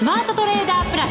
スマートトレーダープラス。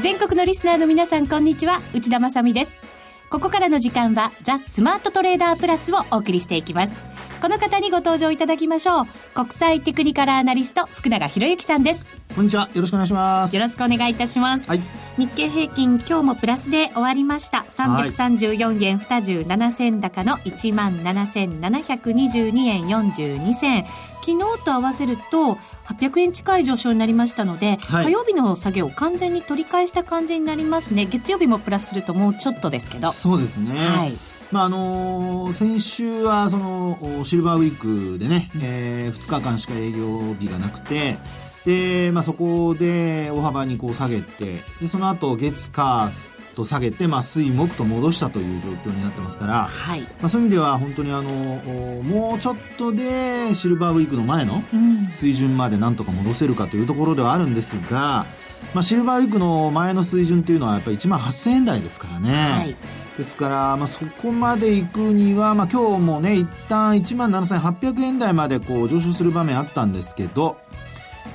全国のリスナーの皆さんこんにちは。内田まさです。ここからの時間はザ・スマートトレーダープラスをお送りしていきます。この方にご登場いただきましょう。国際テクニカルアナリスト福永博之さんです。こんにちは。よろしくお願いします。よろしくお願いいたします、はい。日経平均今日もプラスで終わりました。334円27銭高の1万7722円42銭。昨日と合わせると800円近い上昇になりましたので、はい。火曜日の下げを完全に取り返した感じになりますね。月曜日もプラスするともうちょっとですけど。そうですね。はいまああのー先週はそのおシルバーウィークでね、え2日間しか営業日がなくてで、まあ、そこで大幅にこう下げてでその後月火と下げて、まあ、水木と戻したという状況になってますから、はい、まあ、そういう意味では本当にあのおもうちょっとでシルバーウィークの前のうん、水準までなんとか戻せるかというところではあるんですが、まあ、シルバーウィークの前の水準っていうのはやっぱり1万8000円台ですからね。はいですから、まあ、そこまで行くには、まあ、今日もね一旦1万7800円台までこう上昇する場面あったんですけど、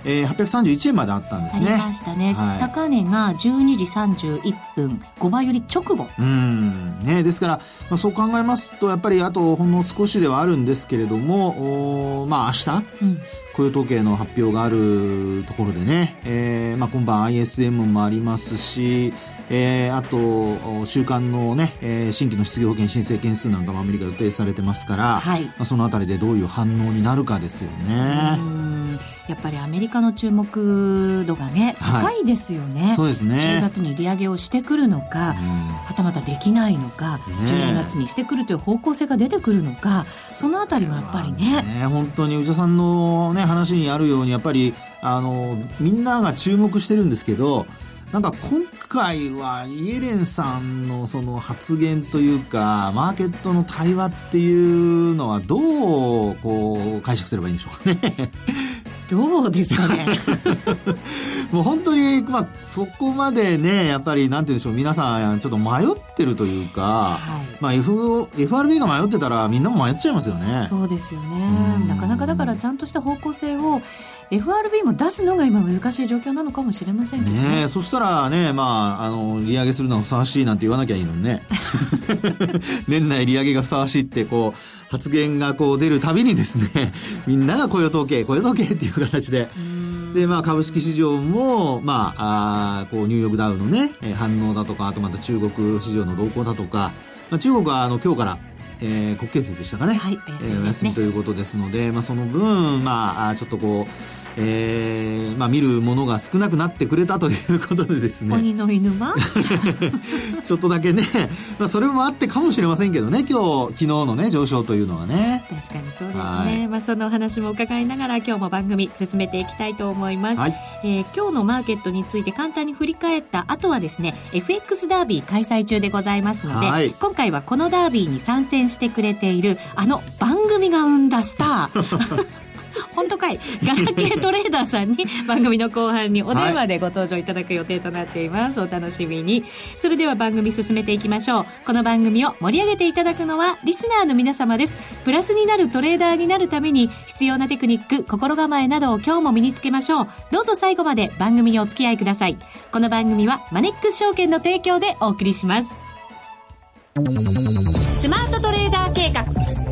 えー、831円まであったんですありね。ましたね、はい。高値が12時31分5倍より直後。うん。ね、ですから、まあ、そう考えますとやっぱりあとほんの少しではあるんですけれどもおーまあ明日？うん。雇用統計の発表があるところでね、えーまあ、今晩 ISM もありますし、えーあとお週間のね、えー新規の失業保険申請件数なんかもアメリカ予定されてますから、はい。まあ、そのあたりでどういう反応になるかですようね。ん。やっぱりアメリカの注目度がねはい。高いですよね、そうですね。10月に利上げをしてくるのか、はたまたできないのか、ね12月にしてくるという方向性が出てくるのかそのあたりはやっぱりね。ね本当に内田さんの、ね、話にあるようにやっぱりあのみんなが注目してるんですけどなんか今回はイエレンさんのその発言というかマーケットの対話っていうのはどうこう解釈すればいいんでしょうかね。どうですかね もう本当に、まあ、そこまでねやっぱりなんて言うんでしょう皆さんちょっと迷ってるというか、はいまあ、F FRB が迷ってたらみんなも迷っちゃいますよね。そうですようんねなかなかだからちゃんとした方向性を FRB も出すのが今難しい状況なのかもしれませんけどね。ねえそしたらね、まあ、あの、利上げするのがふさわしいなんて言わなきゃいいのにね。年内利上げがふさわしいって、こう、発言がこう出るたびにですね、みんなが雇用統計、雇用統計っていう形で、で、まあ、株式市場も、まあ、あーこう、ニューヨークダウのね、えー反応だとか、あとまた中国市場の動向だとか、まあ、中国はあの、今日から、えー国慶節でしたかね。はいお休みねえーお休みということですので、まあ、その分、まあ、ちょっとこう、えーまあ、見るものが少なくなってくれたということでですね、鬼の犬は ちょっとだけね、まあ、それもあってかもしれませんけどね、今日、昨日のね、上昇というのはね。確かにそうですはい。ね、まあ、そのお話も伺いながら今日も番組進めていきたいと思います、はい。えー今日のマーケットについて簡単に振り返った後はですね FX ダービー開催中でございますので、はい。今回はこのダービーに参戦してくれているあの番組が生んだスター 本当かい。ガラケートレーダーさんに番組の後半にお電話でご登場いただく予定となっています、お楽しみに。それでは番組進めていきましょう。この番組を盛り上げていただくのはリスナーの皆様です。プラスになるトレーダーになるために必要なテクニック心構えなどを今日も身につけましょう。どうぞ最後まで番組にお付き合いください。この番組はマネックス証券の提供でお送りします。スマートトレーダー計画。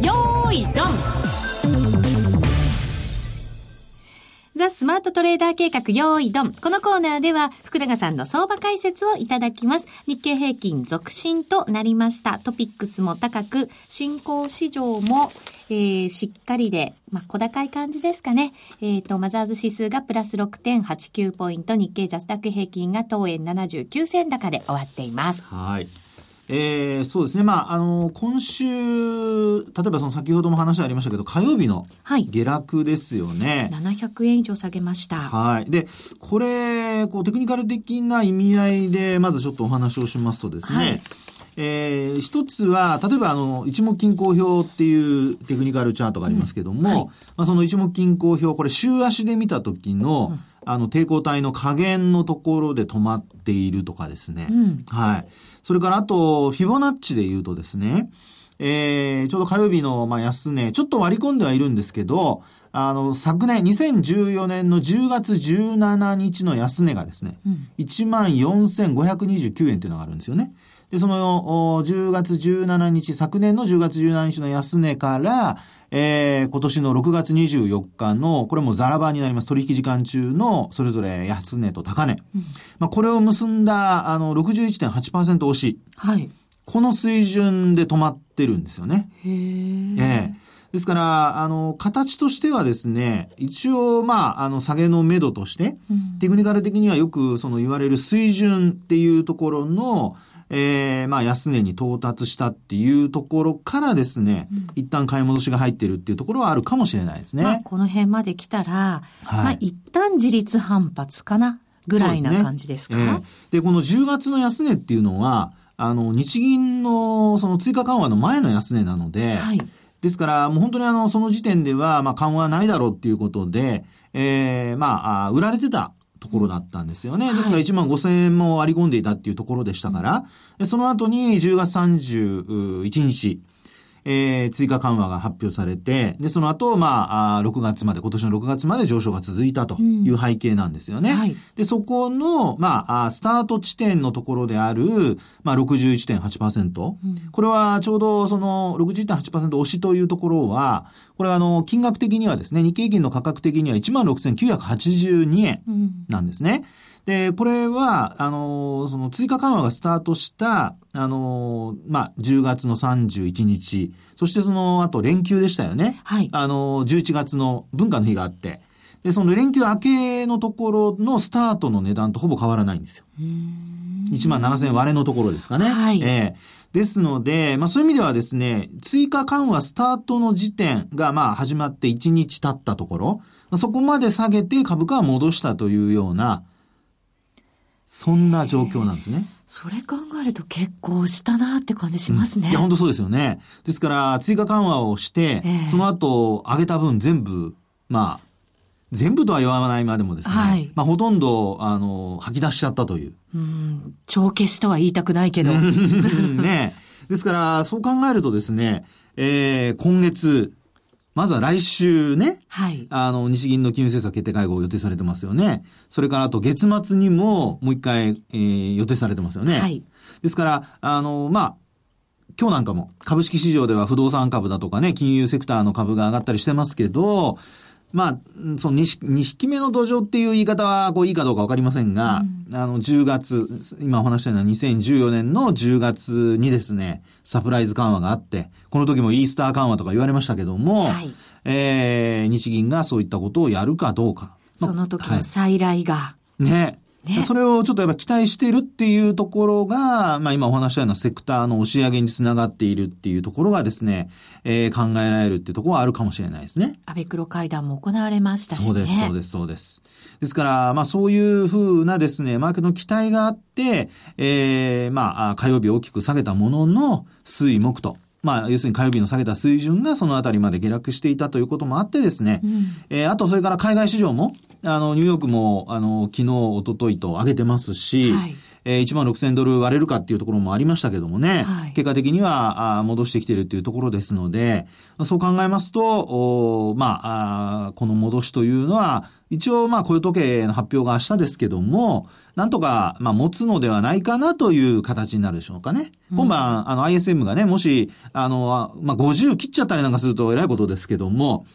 よーいドン。ザ・スマートトレーダー計画用意ドン。このコーナーでは福永さんの相場解説をいただきます。日経平均続伸となりました。トピックスも高く、新興市場も、えー、しっかりで、まあ、小高い感じですかね。えっ、と、マザーズ指数がプラス6.89ポイント、日経ジャスタック平均が当円79銭高で終わっています。はい。えー、そうですね。まあ、あの、今週、例えばその先ほども話ありましたけど、火曜日のはい下落ですよね。700円以上下げました。はい。で、これ、こう、テクニカル的な意味合いで、まずちょっとお話をしますとですね、はいえー一つは、例えば、あの、一目均衡表っていうテクニカルチャートがありますけども、うんはいまあ、その一目均衡表、これ、週足で見た時の、あの、抵抗体の加減のところで止まっているとかですね。うんはい。それから、あと、フィボナッチで言うとですね、えー、ちょうど火曜日の、まあ、安値、ちょっと割り込んではいるんですけど、あの、昨年、2014年の10月17日の安値がですね、うん、14,529円というのがあるんですよね。で、その、10月17日、昨年の10月17日の安値から、えー、今年の6月24日の、これもザラバになります。取引時間中の、それぞれ安値と高値。うん、まあ、これを結んだ、あの、61.8%押し。はい。この水準で止まってるんですよね。へえ。ええですから、あの、形としてはですね、一応、まあ、あの、下げの目処として、うん、テクニカル的にはよく、その言われる水準っていうところの、えー、まあ、安値に到達したっていうところからですね、うん、一旦買い戻しが入ってるっていうところはあるかもしれないですね。まあ、この辺まで来たら、はい、まあ、一旦自立反発かなぐらいな感じですか？で、ねえー、この10月の安値っていうのは、あの、日銀のその追加緩和の前の安値なので、はい、ですから、もう本当にあの、その時点では、まあ、緩和ないだろうっていうことで、ええー、まあ、売られてたところだったんですよね。ですから1万5千円も割り込んでいたっていうところでしたから、うん、その後に10月31日、えー、追加緩和が発表されて、で、その後、まあ、6月まで、今年の6月まで上昇が続いたという背景なんですよね。うんはい、で、そこの、まあ、スタート地点のところである、まあ、61.8%、うん、これはちょうどその61.8%押しというところは、これはあの、金額的にはですね、日経平均の価格的には16,982円なんですね。うんで、これは、あの、その追加緩和がスタートした、あの、まあ、10月の31日、そしてその後連休でしたよね。はい。あの、11月の文化の日があって、で、その連休明けのところのスタートの値段とほぼ変わらないんですよ。1万7000割れのところですかね。はい。えー、ですので、まあそういう意味ではですね、追加緩和スタートの時点がまあ始まって1日経ったところ、そこまで下げて株価は戻したというような、そんな状況なんですね。それ考えると結構したなって感じしますね。うん、いや、本当そうですよね。ですから、追加緩和をして、えー、その後、上げた分全部、まあ、全部とは言わないまでもですね、はい、まあ、ほとんど、あの、吐き出しちゃったという。うん、帳消しとは言いたくないけど。ねですから、そう考えるとですね、えー、今月、まずは来週ね、はい。あの、日銀の金融政策決定会合予定されてますよね。それからあと月末にももう一回、えー、予定されてますよね。はい。ですから、あの、まあ、今日なんかも株式市場では不動産株だとかね、金融セクターの株が上がったりしてますけど、まあ、その 2, 2匹目の土壌っていう言い方はこういいかどうかわかりませんが、うん、あの、10月、今お話したような2014年の10月にですね、サプライズ緩和があって、この時もイースター緩和とか言われましたけども、はい、えー、日銀がそういったことをやるかどうか。その時の再来が。はい、ね。ね、それをちょっとやっぱ期待しているっていうところが、まあ今お話したようなセクターの押し上げにつながっているっていうところがですね、えー、考えられるっていうところはあるかもしれないですね。安倍黒会談も行われましたしね。そうです、そうです、そうです。ですから、まあそういうふうなですね、マーケットの期待があって、えー、まあ火曜日大きく下げたものの、水木と。まあ、要するに火曜日の下げた水準がそのあたりまで下落していたということもあってですね、うん、えー、あとそれから海外市場も、あの、ニューヨークも、あの、昨日、一昨日と上げてますし、はい、えー、1万6000ドル割れるかっていうところもありましたけどもね、はい、結果的にはあ戻してきてるっていうところですので、そう考えますと、おまああ、この戻しというのは、一応、まあ、雇用統計の発表が明日ですけども、なんとか、まあ、持つのではないかなという形になるでしょうかね。今晩、あの、ISM がね、もし、あの、まあ、50切っちゃったりなんかすると偉いことですけども、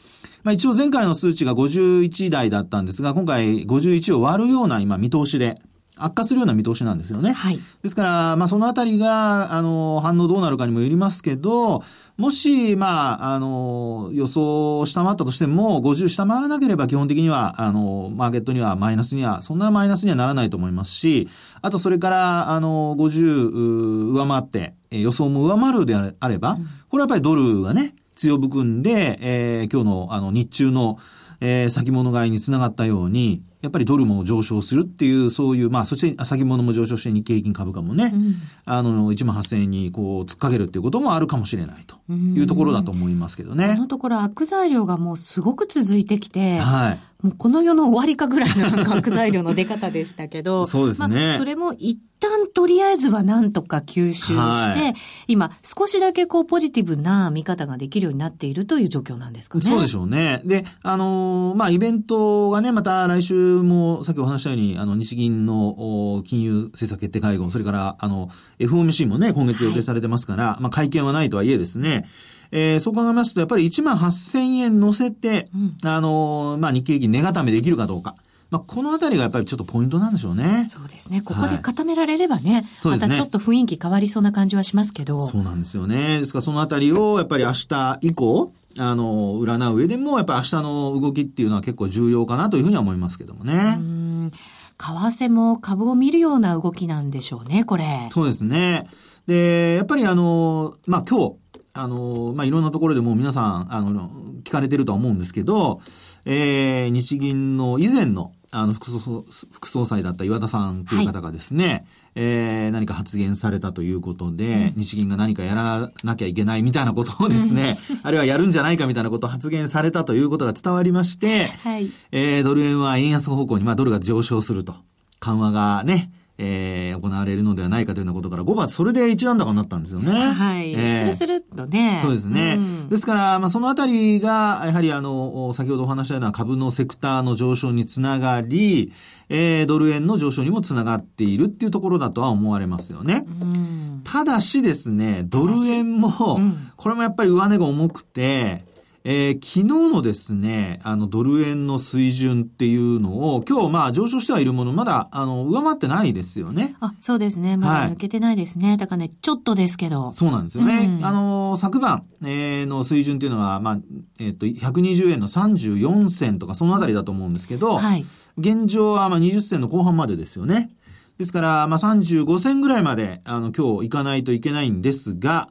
まあ、一応前回の数値が51台だったんですが、今回51を割るような今見通しで、悪化するような見通しなんですよね。はい。ですから、まあ、そのあたりが、あの、反応どうなるかにもよりますけど、もし、まあ、あの、予想を下回ったとしても、50下回らなければ基本的には、あの、マーケットにはマイナスには、そんなマイナスにはならないと思いますし、あとそれから、あの、50上回って、予想も上回るであれば、これはやっぱりドルがね、強含んで、えー、今日のあの日中の、えー、先物買いにつながったように、やっぱりドルも上昇するっていう、そういう、まあ、そして先物も上昇して日経平均株価もね、うん、あの、1万8000円にこう、突っかけるっていうこともあるかもしれないというところだと思いますけどね。このところ悪材料がもうすごく続いてきて、はい。もうこの世の終わりかぐらいのなんか悪材料の出方でしたけど、そうですね。まあ、それも一旦とりあえずはなんとか吸収して、はい、今少しだけこうポジティブな見方ができるようになっているという状況なんですかね。そうでしょうね。で、あのー、まあ、イベントがね、また来週もさっきお話したように、あの、日銀の金融政策決定会合、それから、あの、FOMC もね、今月予定されてますから、はい、まあ、会見はないとはいえですね、えー、そう考えますと、やっぱり1万8000円乗せて、うん、あのー、まあ、日経平均値固めできるかどうか。まあ、このあたりがやっぱりちょっとポイントなんでしょうね。そうですね。ここで固められればね、はい、またちょっと雰囲気変わりそうな感じはしますけど。そうなんですよね。ですからそのあたりをやっぱり明日以降、あの、占う上でも、やっぱり明日の動きっていうのは結構重要かなというふうには思いますけどもね。うん為替も株を見るような動きなんでしょうね、これ。そうですね。で、やっぱりあの、まあ、今日、あの、まあ、いろんなところでも皆さん、あの、聞かれてるとは思うんですけど、えー、日銀の以前の、あの、副総、副総裁だった岩田さんという方がですね、はい、えー、何か発言されたということで、うん、日銀が何かやらなきゃいけないみたいなことをですね、あるいはやるんじゃないかみたいなことを発言されたということが伝わりまして、はい、えー、ドル円は円安方向に、まあ、ドルが上昇すると。緩和がね、えー、行われるのではないかというようなことから、5月それで一段高になったんですよね。はい。えー、スルスルっとね。そうですね。うん、ですから、まあ、そのあたりが、やはりあの、先ほどお話したような株のセクターの上昇につながり、えー、ドル円の上昇にもつながっているっていうところだとは思われますよね。うん、ただしですね、ドル円も、うん、これもやっぱり上値が重くて、えー、昨日のですね、あの、ドル円の水準っていうのを、今日まあ上昇してはいるもの、まだ、あの、上回ってないですよね。あ、そうですね。まだ抜けてないですね。はい、だからね、ちょっとですけど。そうなんですよね。うん、あの、昨晩、えー、の水準っていうのは、まあ、えっ、ー、と、120円の34銭とか、そのあたりだと思うんですけど、はい。現状はまあ20銭の後半までですよね。ですから、まあ35銭ぐらいまで、あの、今日行かないといけないんですが、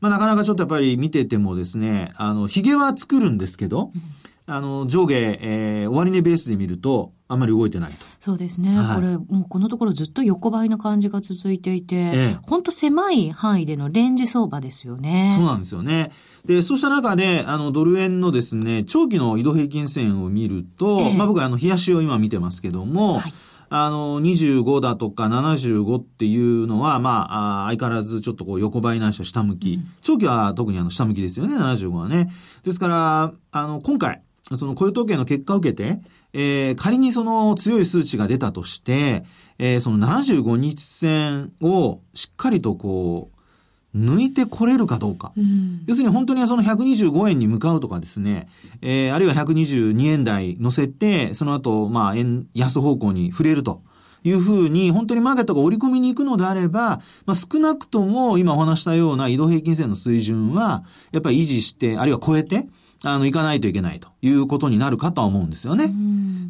まあ、なかなかちょっとやっぱり見ててもですね、あの、髭は作るんですけど、あの、上下、えー、終値ベースで見ると、あんまり動いてないと。そうですね。はい、これ、もうこのところずっと横ばいな感じが続いていて、ええ、本当狭い範囲でのレンジ相場ですよね。そうなんですよね。で、そうした中で、あの、ドル円のですね、長期の移動平均線を見ると、え、まあ僕はあの、冷やしを今見てますけども、はいあの、25だとか75っていうのは、まあ、相変わらずちょっとこう横ばいないしは下向き。長期は特にあの下向きですよね、75はね。ですから、あの、今回、その雇用統計の結果を受けて、えー、仮にその強い数値が出たとして、えー、その75日線をしっかりとこう、抜いてこれるかどうか。うん、要するに本当にその125円に向かうとかですね、えー、あるいは122円台乗せて、その後、まあ、円安方向に触れると。いうふうに、本当にマーケットが織り込みに行くのであれば、まあ、少なくとも今お話したような移動平均線の水準は、やっぱり維持して、あるいは超えて、あの、行かないといけないということになるかとは思うんですよね。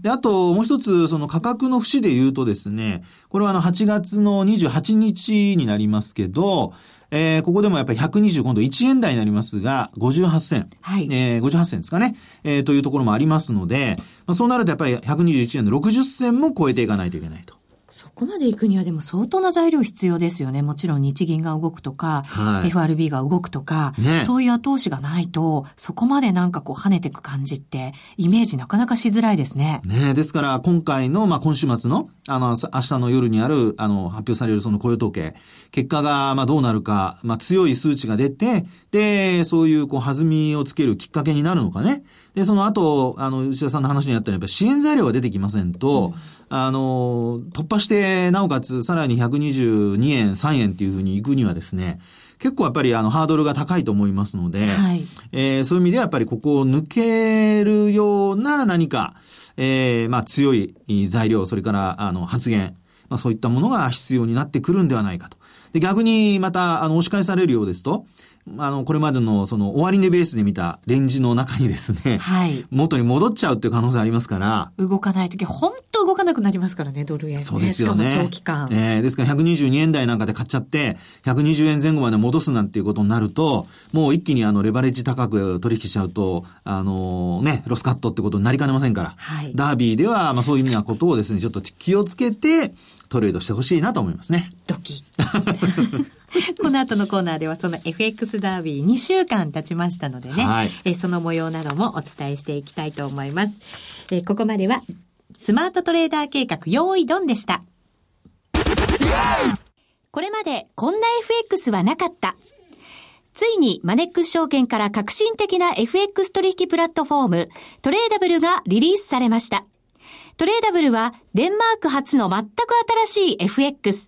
で、あと、もう一つ、その価格の節で言うとですね、これはあの、8月の28日になりますけど、えー、ここでもやっぱり120今度1円台になりますが、58銭。はい。えー、58銭ですかね。えー、というところもありますので、まあ、そうなるとやっぱり121円の60銭も超えていかないといけないと。そこまで行くにはでも相当な材料必要ですよね。もちろん日銀が動くとか、はい、FRB が動くとか、ね、そういう後押しがないと、そこまでなんかこう跳ねていく感じって、イメージなかなかしづらいですね。ねですから今回の、まあ今週末の、あの、明日の夜にある、あの、発表されるその雇用統計、結果が、まあどうなるか、まあ強い数値が出て、で、そういうこう弾みをつけるきっかけになるのかね。で、その後、あの、吉田さんの話にあったように、やっぱ支援材料が出てきませんと、うんあの、突破して、なおかつさらに122円、3円っていうふうに行くにはですね、結構やっぱりあのハードルが高いと思いますので、はい、えー、そういう意味ではやっぱりここを抜けるような何か、えー、まあ強い材料、それからあの発言、まあそういったものが必要になってくるんではないかと。で、逆にまた、あの、押し返されるようですと、あの、これまでの、その、終値ベースで見たレンジの中にですね、はい。元に戻っちゃうっていう可能性ありますから、動かないとき、本当動かなくなりますからね、ドル円、ね。そうですよね。長期間。えーですから122円台なんかで買っちゃって、120円前後まで戻すなんていうことになると、もう一気にあの、レバレッジ高く取引しちゃうと、あのね、ロスカットってことになりかねませんから、はいダービーでは、まあそういう意味なことをですね、ちょっと気をつけて、トレードしてほしいなと思いますね。ドキッ。この後のコーナーではその FX ダービー2週間経ちましたのでね、はいえーその模様などもお伝えしていきたいと思います。えーここまではスマートトレーダー計画用意ドンでした。これまでこんな FX はなかった。ついにマネックス証券から革新的な FX 取引プラットフォームトレーダブルがリリースされました。トレーダブルはデンマーク初の全く新しい FX。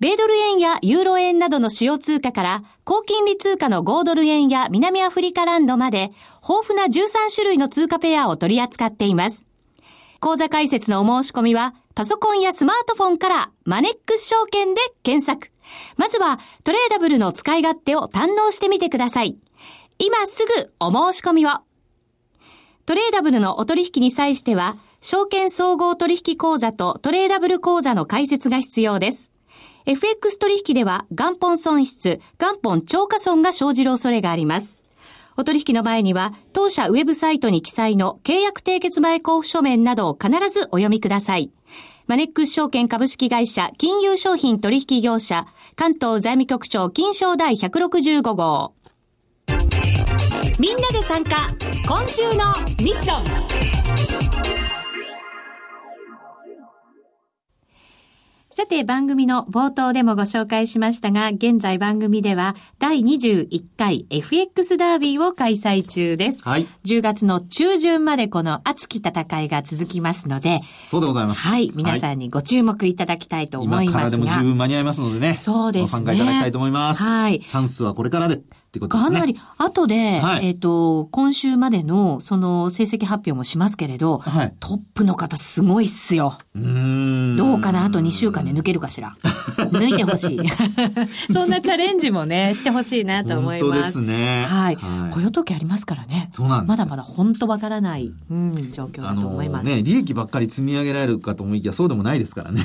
米ドル円やユーロ円などの主要通貨から、高金利通貨の5ドル円や南アフリカランドまで、豊富な13種類の通貨ペアを取り扱っています。口座開設のお申し込みは、パソコンやスマートフォンからマネックス証券で検索。まずは、トレーダブルの使い勝手を堪能してみてください。今すぐお申し込みを。トレーダブルのお取引に際しては、証券総合取引口座とトレーダブル口座の開設が必要です。FX 取引では元本損失、元本超過損が生じる恐れがあります。お取引の前には、当社ウェブサイトに記載の契約締結前交付書面などを必ずお読みください。マネックス証券株式会社金融商品取引業者関東財務局長金賞第165号。みんなで参加今週のミッションさて番組の冒頭でもご紹介しましたが、現在番組では第21回 FX ダービーを開催中です。はい10月の中旬までこの熱き戦いが続きますので、そうでございます。はい、皆ん、さんにご注目いただきたいと思い今からますが。でも十分間に合いますのでね。そうですねご参加いただきたいと思います。はいチャンスはこれからでってことですね。かなり、後で、はいえっ、と、今週までの、その、成績発表もしますけれど、はいトップの方すごいっすよ。うーん。どうかな？あと2週間で抜けるかしら？抜いてほしい。そんなチャレンジもね、してほしいなと思います。本当ですねはい。はい雇用統計ありますからね。そうなんですまだまだ本当わからない、うん、状況だと思います。ね、利益ばっかり積み上げられるかと思いきや、そうでもないですからね。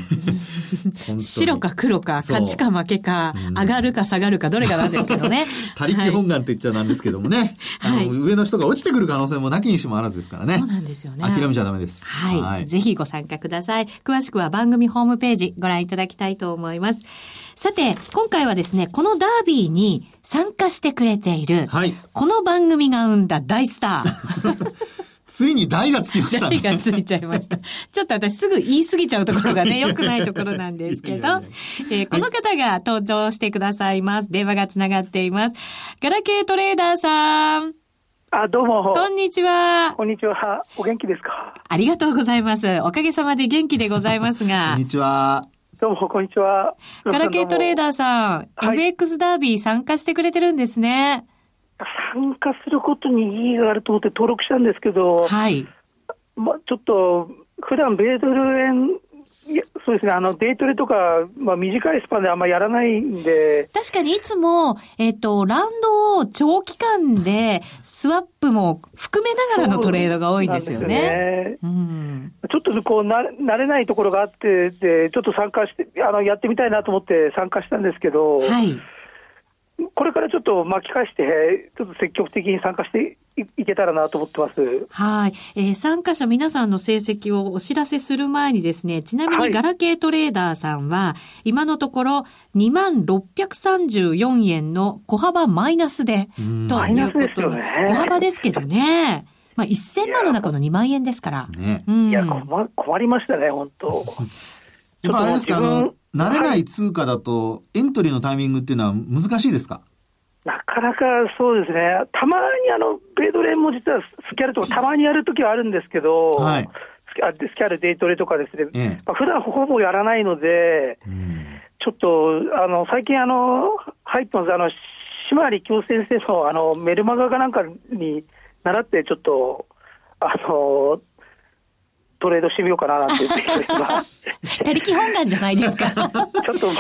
白か黒か、勝ちか負けか、上がるか下がるか、どれかなんですけどね。他力本願って言っちゃなんですけどもね。はいあの、上の人が落ちてくる可能性もなきにしもあらずですからね。そうなんですよね。諦めちゃダメです。はい、ぜひご参加ください。詳しくは番組ホームページご覧いただきたいと思います。さて、今回はですね、このダービーに参加してくれている、はいこの番組が生んだ大スター。ついに台がつきましたね。台がついちゃいました。ちょっと私すぐ言い過ぎちゃうところがね、良くないところなんですけど、えーこの方が登場してくださいます。電話がつながっています。ガラケートレーダーさん、あ、どうも。こんにちは。こんにちは。お元気ですか？ありがとうございます。おかげさまで元気でございます こがんに。ちは。どうも、こんにちは。ガラケートレーダーさん、はい FX ダービー参加してくれてるんですね。参加することに意義があると思って登録したんですけど、はい。ま、ちょっと、普段米ドル円、いやそうですね、あの、デイトレとか、まあ、短いスパンであんまやらないんで、確かにいつも、えっ、と、ラウンドを長期間で、スワップも含めながらのトレードが多いんですよね。なんですよねうん。ちょっとこうな、慣れないところがあって、で、ちょっと参加して、あの、やってみたいなと思って参加したんですけど、はい。これからちょっと巻き返して、ちょっと積極的に参加していいけたらなと思ってます。はい。えー参加者皆さんの成績をお知らせする前にですね、ちなみはいにガラケートレーダーさんは、今のところ2634円の小幅マイナスで、んとマイナスいうことで、ですよね小幅ですけどね。まあ、1000万の中の2万円ですから。ね。うん。いや、困困りましたね、本当。やっぱあれですか、あちょっとの自、分慣れない通貨だと、エントリーのタイミングっていうのは難しいですか？なかなかそうですね、たまにあの米ドレも実はスキャルとか、たまにやるときはあるんですけど、はい。スキャル、デイトレとかですね、ええ。まあ普段ほぼやらないので、うん。ちょっとあの最近あの、入ってます、あの島利京先生のあのメルマガかなんかに習って、ちょっと、あのトレードしてみようかななんて言って今 他力本願じゃないですか。ちょっともう。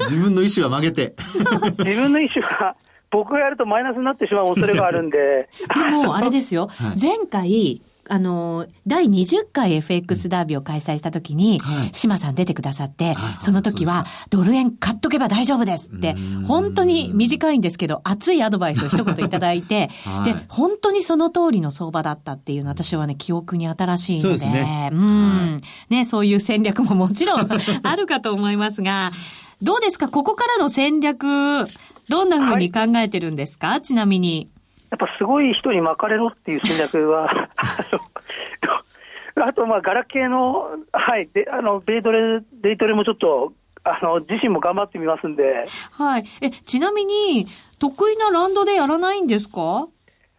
自分の意思は曲げて。自分の意思は、僕がやるとマイナスになってしまう恐れがあるんで、でも、あれですよ、はい前回、あの、第20回 FX ダービーを開催した時に、はい。島さん出てくださって、はい。その時は、ドル円買っとけば大丈夫ですってうん、本当に短いんですけど、熱いアドバイスを一言いただいて、はい。で、本当にその通りの相場だったっていうのは、私はね、記憶に新しいので、そうね。うん、ね、そういう戦略ももちろん あるかと思いますが、どうですか？ここからの戦略、どんな風に考えてるんですか、ちなみに。やっぱすごい人に巻かれろっていう戦略は、あと、まあ、ガラケーの、はい、であのベイトレ、デイトレもちょっと、あの自身も頑張ってみますんで、はい。え、ちなみに、得意なランドでやらないんですか？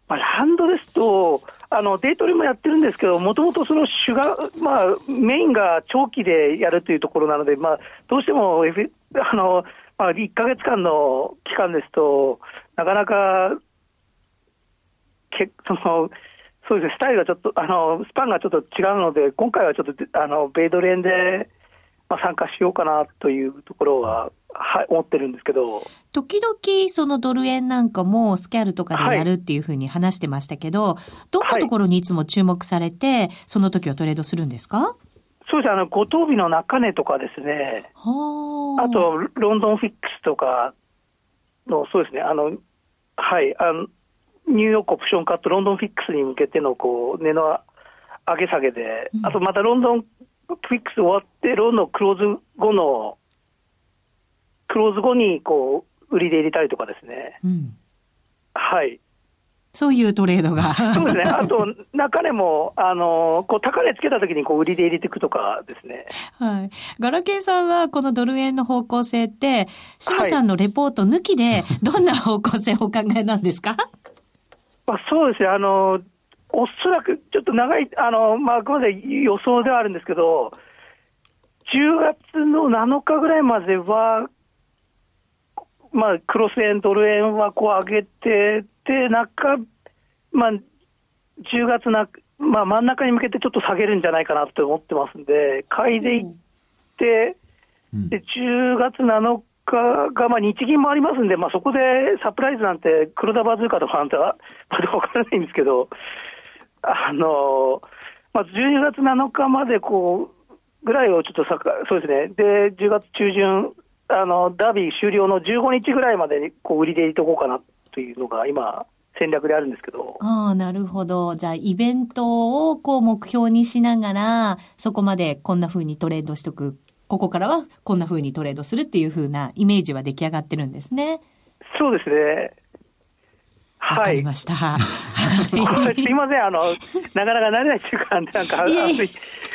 まあ、ランドですと、あのデイトレもやってるんですけど、もともとその主が、まあ、メインが長期でやるというところなので、まあ、どうしても、F、あのまあ、1か月間の期間ですと、なかなか、け そのそうですね、スタイルがちょっと、あのスパンがちょっと違うので、今回はちょっとあのベイドレンで、まあ、参加しようかなというところは、はい、思ってるんですけど。時々、そのドル円なんかもスキャルとかでやるっていうふうに話してましたけど、どんなところにいつも注目されて、その時はトレードするんですか？そうですね、あの、五十日の中値とかですね、はあ。あ、と、ロンドンフィックスとかの、そうですね、あの、はい、あの、ニューヨークオプションカット、ロンドンフィックスに向けての、こう、値の上げ下げで、あとまたロンドンフィックス終わって、ロンドンクローズ後の、クローズ後に、こう、売りで入れたりとかですね。うん。はい。そういうトレードが。そうですね。あと、中値も、あの、こう、高値つけた時に、こう、売りで入れていくとかですね。はい。ガラケンさんはこのドル円の方向性って、島さんのレポート抜きで、どんな方向性をお考えなんですか？まあ、そうですね、あのおそらくちょっと長い、あのまあ、あくまで予想ではあるんですけど、10月の7日ぐらいまでは、まあ、クロス円、ドル円はこう上げて、で、中、まあ、10月な、まあ、真ん中に向けてちょっと下げるんじゃないかなと思ってますんで、買いでいって、うん。で10月7日が、まあ、日銀もありますんで、まあ、そこでサプライズなんて、黒田バズーカとかなんてまだ分からないんですけど、あのまあ、12月7日までこうぐらいをちょっとさ、そうですね、で10月中旬、あのダービー終了の15日ぐらいまでにこう売りで入れておこうかなというのが、今、戦略であるんですけど。ああ、なるほど。じゃあ、イベントをこう目標にしながら、そこまでこんな風にトレードしとく。ここからはこんな風にトレードするっていう風なイメージは出来上がってるんですね。そうですね。わかはい。りました。こはれすいません、あの、なかなか慣れないっていうか、なんか、いえいえ熱い。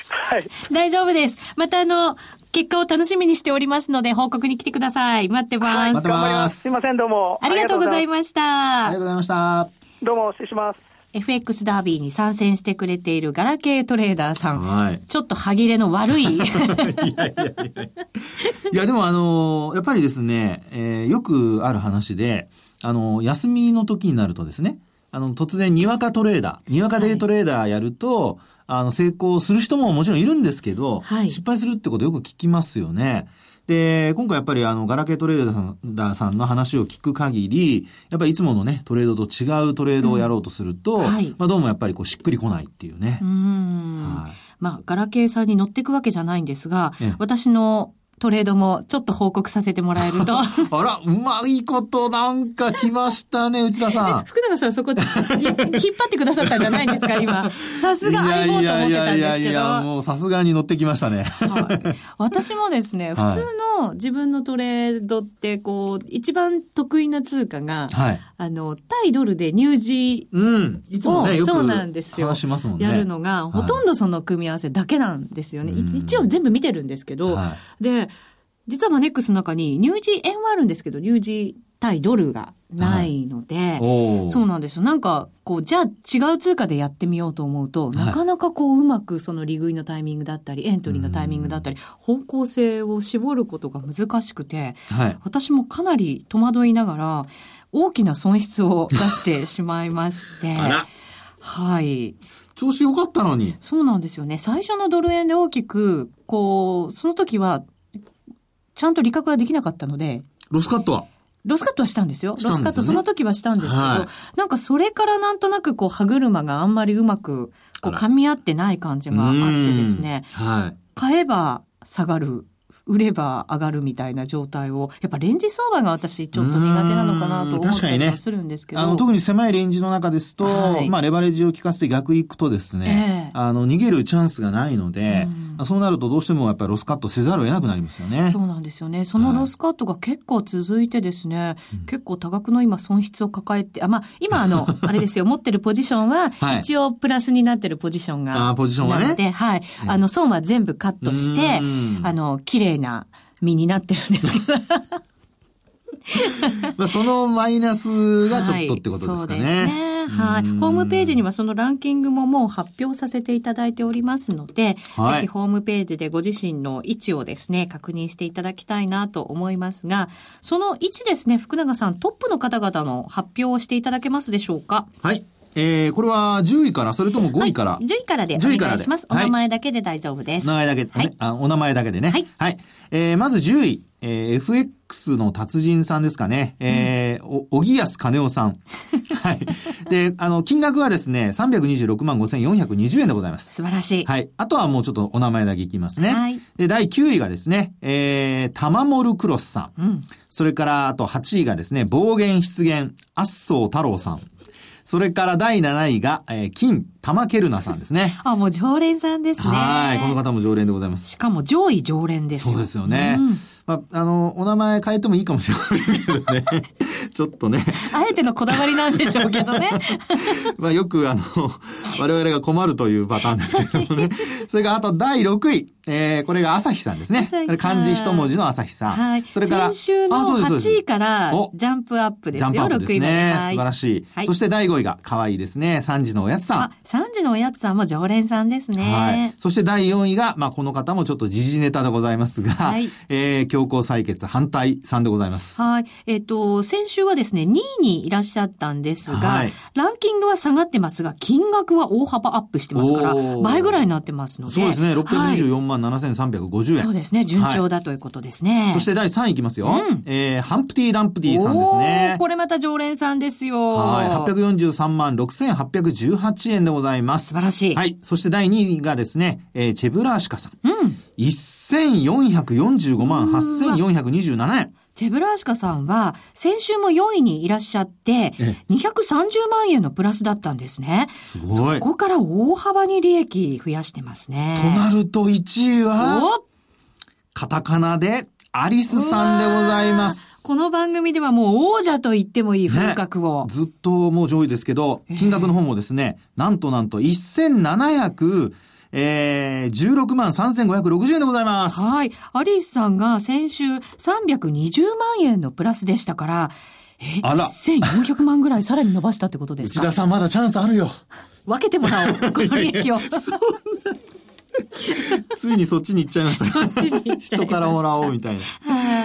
はい。い。大丈夫です。またあの、結果を楽しみにしておりますので、報告に来てください。待ってます。待ってます頑張ります。すいません、どうも。ありがとうございす。ましたありがとう。ございました。どうも、失礼します。FX ダービーに参戦してくれているガラケートレーダーさん。はい。ちょっと歯切れの悪い。いやいやいやいや。でもあのやっぱりですね、えーよくある話で、あの休みの時になるとですね、あの、突然、にわかトレーダー、にわかデイトレーダーやると、あの、成功する人ももちろんいるんですけど、はい失敗するってことよく聞きますよね。で、今回やっぱりあの、ガラケートレーダーさんの話を聞く限り、やっぱりいつものね、トレードと違うトレードをやろうとすると、うんはいまあどうもやっぱりこうしっくりこないっていうねう。ん。はいまあ、ガラケーさんに乗っていくわけじゃないんですがええ、私のトレードもちょっと報告させてもらえると。あら、うまいことなんか来ましたね、内田さん。福永さんそこ、い引っ張ってくださったんじゃないんですか、今。さすが相棒と思ってたんですいやいやいやいけや、ど。もうさすがに乗ってきましたね。はい私もですね、普はい通の自分のトレードって、こう、一番得意な通貨が、はい。あの、対ドルで入示うん。いつもね、よくそうなんですよ話しますもんね。やるのが、ほとんどその組み合わせだけなんですよね。いうん一応全部見てるんですけど、はで、実はマネックスの中に入示円はあるんですけど、入示対ドルがないので、おーそうなんですよ。なんか、こう、じゃあ違う通貨でやってみようと思うと、はいなかなかこう、うまくその利食いのタイミングだったり、エントリーのタイミングだったり、方向性を絞ることが難しくて、はい。私もかなり戸惑いながら、大きな損失を出してしまいまして、はい。調子良かったのに。そうなんですよね。最初のドル円で大きく、こう、その時は、ちゃんと利確ができなかったので、ロスカットは？ロスカットはしたんですよ。すよねロスカットその時はしたんですけど、はいなんかそれからなんとなくこう歯車があんまりうまくこう噛み合ってない感じがあってですね、うんはい。買えば下がる。売れば上がるみたいな状態を、やっぱレンジ相場が私ちょっと苦手なのかなと思ったりはするんですけど。あの、特に狭いレンジの中ですと、はいまあ、レバレッジを効かせて逆行くとですね、ええあの、逃げるチャンスがないのでう、んそうなるとどうしてもやっぱりロスカットせざるを得なくなりますよね。そうなんですよね。そのロスカットが結構続いてですね、結構多額の今損失を抱えて、あ、まあ、今あの、あれですよ、持ってるポジションははい、一応プラスになってるポジションが。あーポジションはねはい。あの、損は全部カットしてうん、あの、綺麗な身になってるんですけど。まあ、そのマイナスがちょっとってことですかはい、そうですね。ね。はい。うんホームページにはそのランキングももう発表させていただいておりますので、はいぜひホームページでご自身の位置をですね、確認していただきたいなと思いますが、その位置ですね、福永さん、トップの方々の発表をしていただけますでしょうか？はい。えー、これは10位から、それとも5位から、はい、10位からでお10位からで願いします。おはい名前だけで大丈夫です。名前だけ、はいねあ、お名前だけでね。はいえー、まず10位、えー、FX の達人さんですかね。えー、お、小木安金夫さん。はい。で、あの、金額はですね、326万5420円でございます。素晴らしい。はい。あとはもうちょっとお名前だけいきますね。はいで、第9位がですね、えー、タマモルクロスさん。うん。それから、あと8位がですね、暴言出現、アッソー太郎さん。それから第7位が、えー、金。玉ケルナさんですね。あ、もう常連さんですね。はい。この方も常連でございます。しかも上位常連ですよ。そうですよね。うんまあ、あの、お名前変えてもいいかもしれませんけどね。ちょっとね。あえてのこだわりなんでしょうけどね。まあ、よくあの、我々が困るというパターンですけどもね。それからあと第6位。えー、これが朝日さんですね。漢字一文字の朝日さん。はい。それから、先週のあそうですそうです8位からおジャンプアップですよ、ジャンプアップです6位まで。ね。はい素晴らしい。はいそして第5位が可愛いですね。3時のおやつさんあ。、3時のおやつさんも常連さんですね。はい。そして第4位が、まあ、この方もちょっと時事ネタでございますが、はいえー、強行採決反対さんでございます。はい。えっ、と、先週はですね、2位にいらっしゃったんですが、はいランキングは下がってますが、金額は大幅アップしてますから、倍ぐらいになってますので。そうですね。はい624万7350円。そうですね、順調だということですね。そして第3位いきますよ。うんえー、ハンプティ・ダンプティさんですね。これまた常連さんですよ。はい。843万6818円でございます。素晴らしい。はい。そして第2位がですね、えー、チェブラーシカさん。うん。1445万8427円。チェブラーシカさんは、先週も4位にいらっしゃって、え230万円のプラスだったんですね。すごい。ここから大幅に利益増やしてますね。となると1位は、おカタカナで、アリスさんでございます。この番組ではもう王者と言ってもいい風格を。ずっともう上位ですけど、金額の方もですね、なんとなんと1700、えー、16万3560円でございます。はい。アリスさんが先週320万円のプラスでしたから、え、あら1400万ぐらいさらに伸ばしたってことですか？内田さんまだチャンスあるよ。分けてもらおう、この利益を。そっち に行っちゃいました。そっちに行っちゃいました人からもらおうみたいな。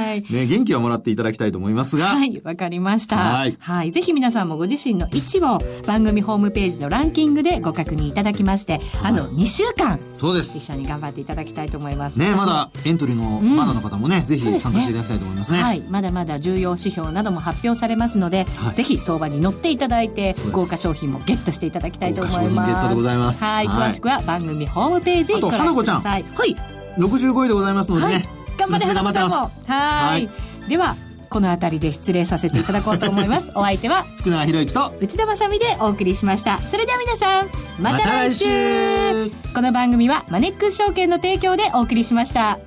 はい。ね、元気はもらっていただきたいと思いますが、はい、わかりました。ははいい。ぜひ皆さんもご自身の位置を番組ホームページのランキングでご確認いただきまして、あの、2週間そうで一緒す。に頑張っていただきたいと思います。ね、まだエントリーの、んまだの方もね、ぜひそうですね参加していただきたいと思いますね。はい。まだまだ重要指標なども発表されますので、はいぜひ相場に乗っていただいて豪華商品もゲットしていただきたいと思います。ゲットでございますはい。はい詳しくは番組ホームページご覧ください。はい。65位でございますのでね、はい頑張れ、花子ちゃんも。はいはいでは、この辺りで失礼させていただこうと思います。お相手は？福永博之と、内田まさみでお送りしました。それでは皆さん、また来週また来週この番組はマネックス証券の提供でお送りしました。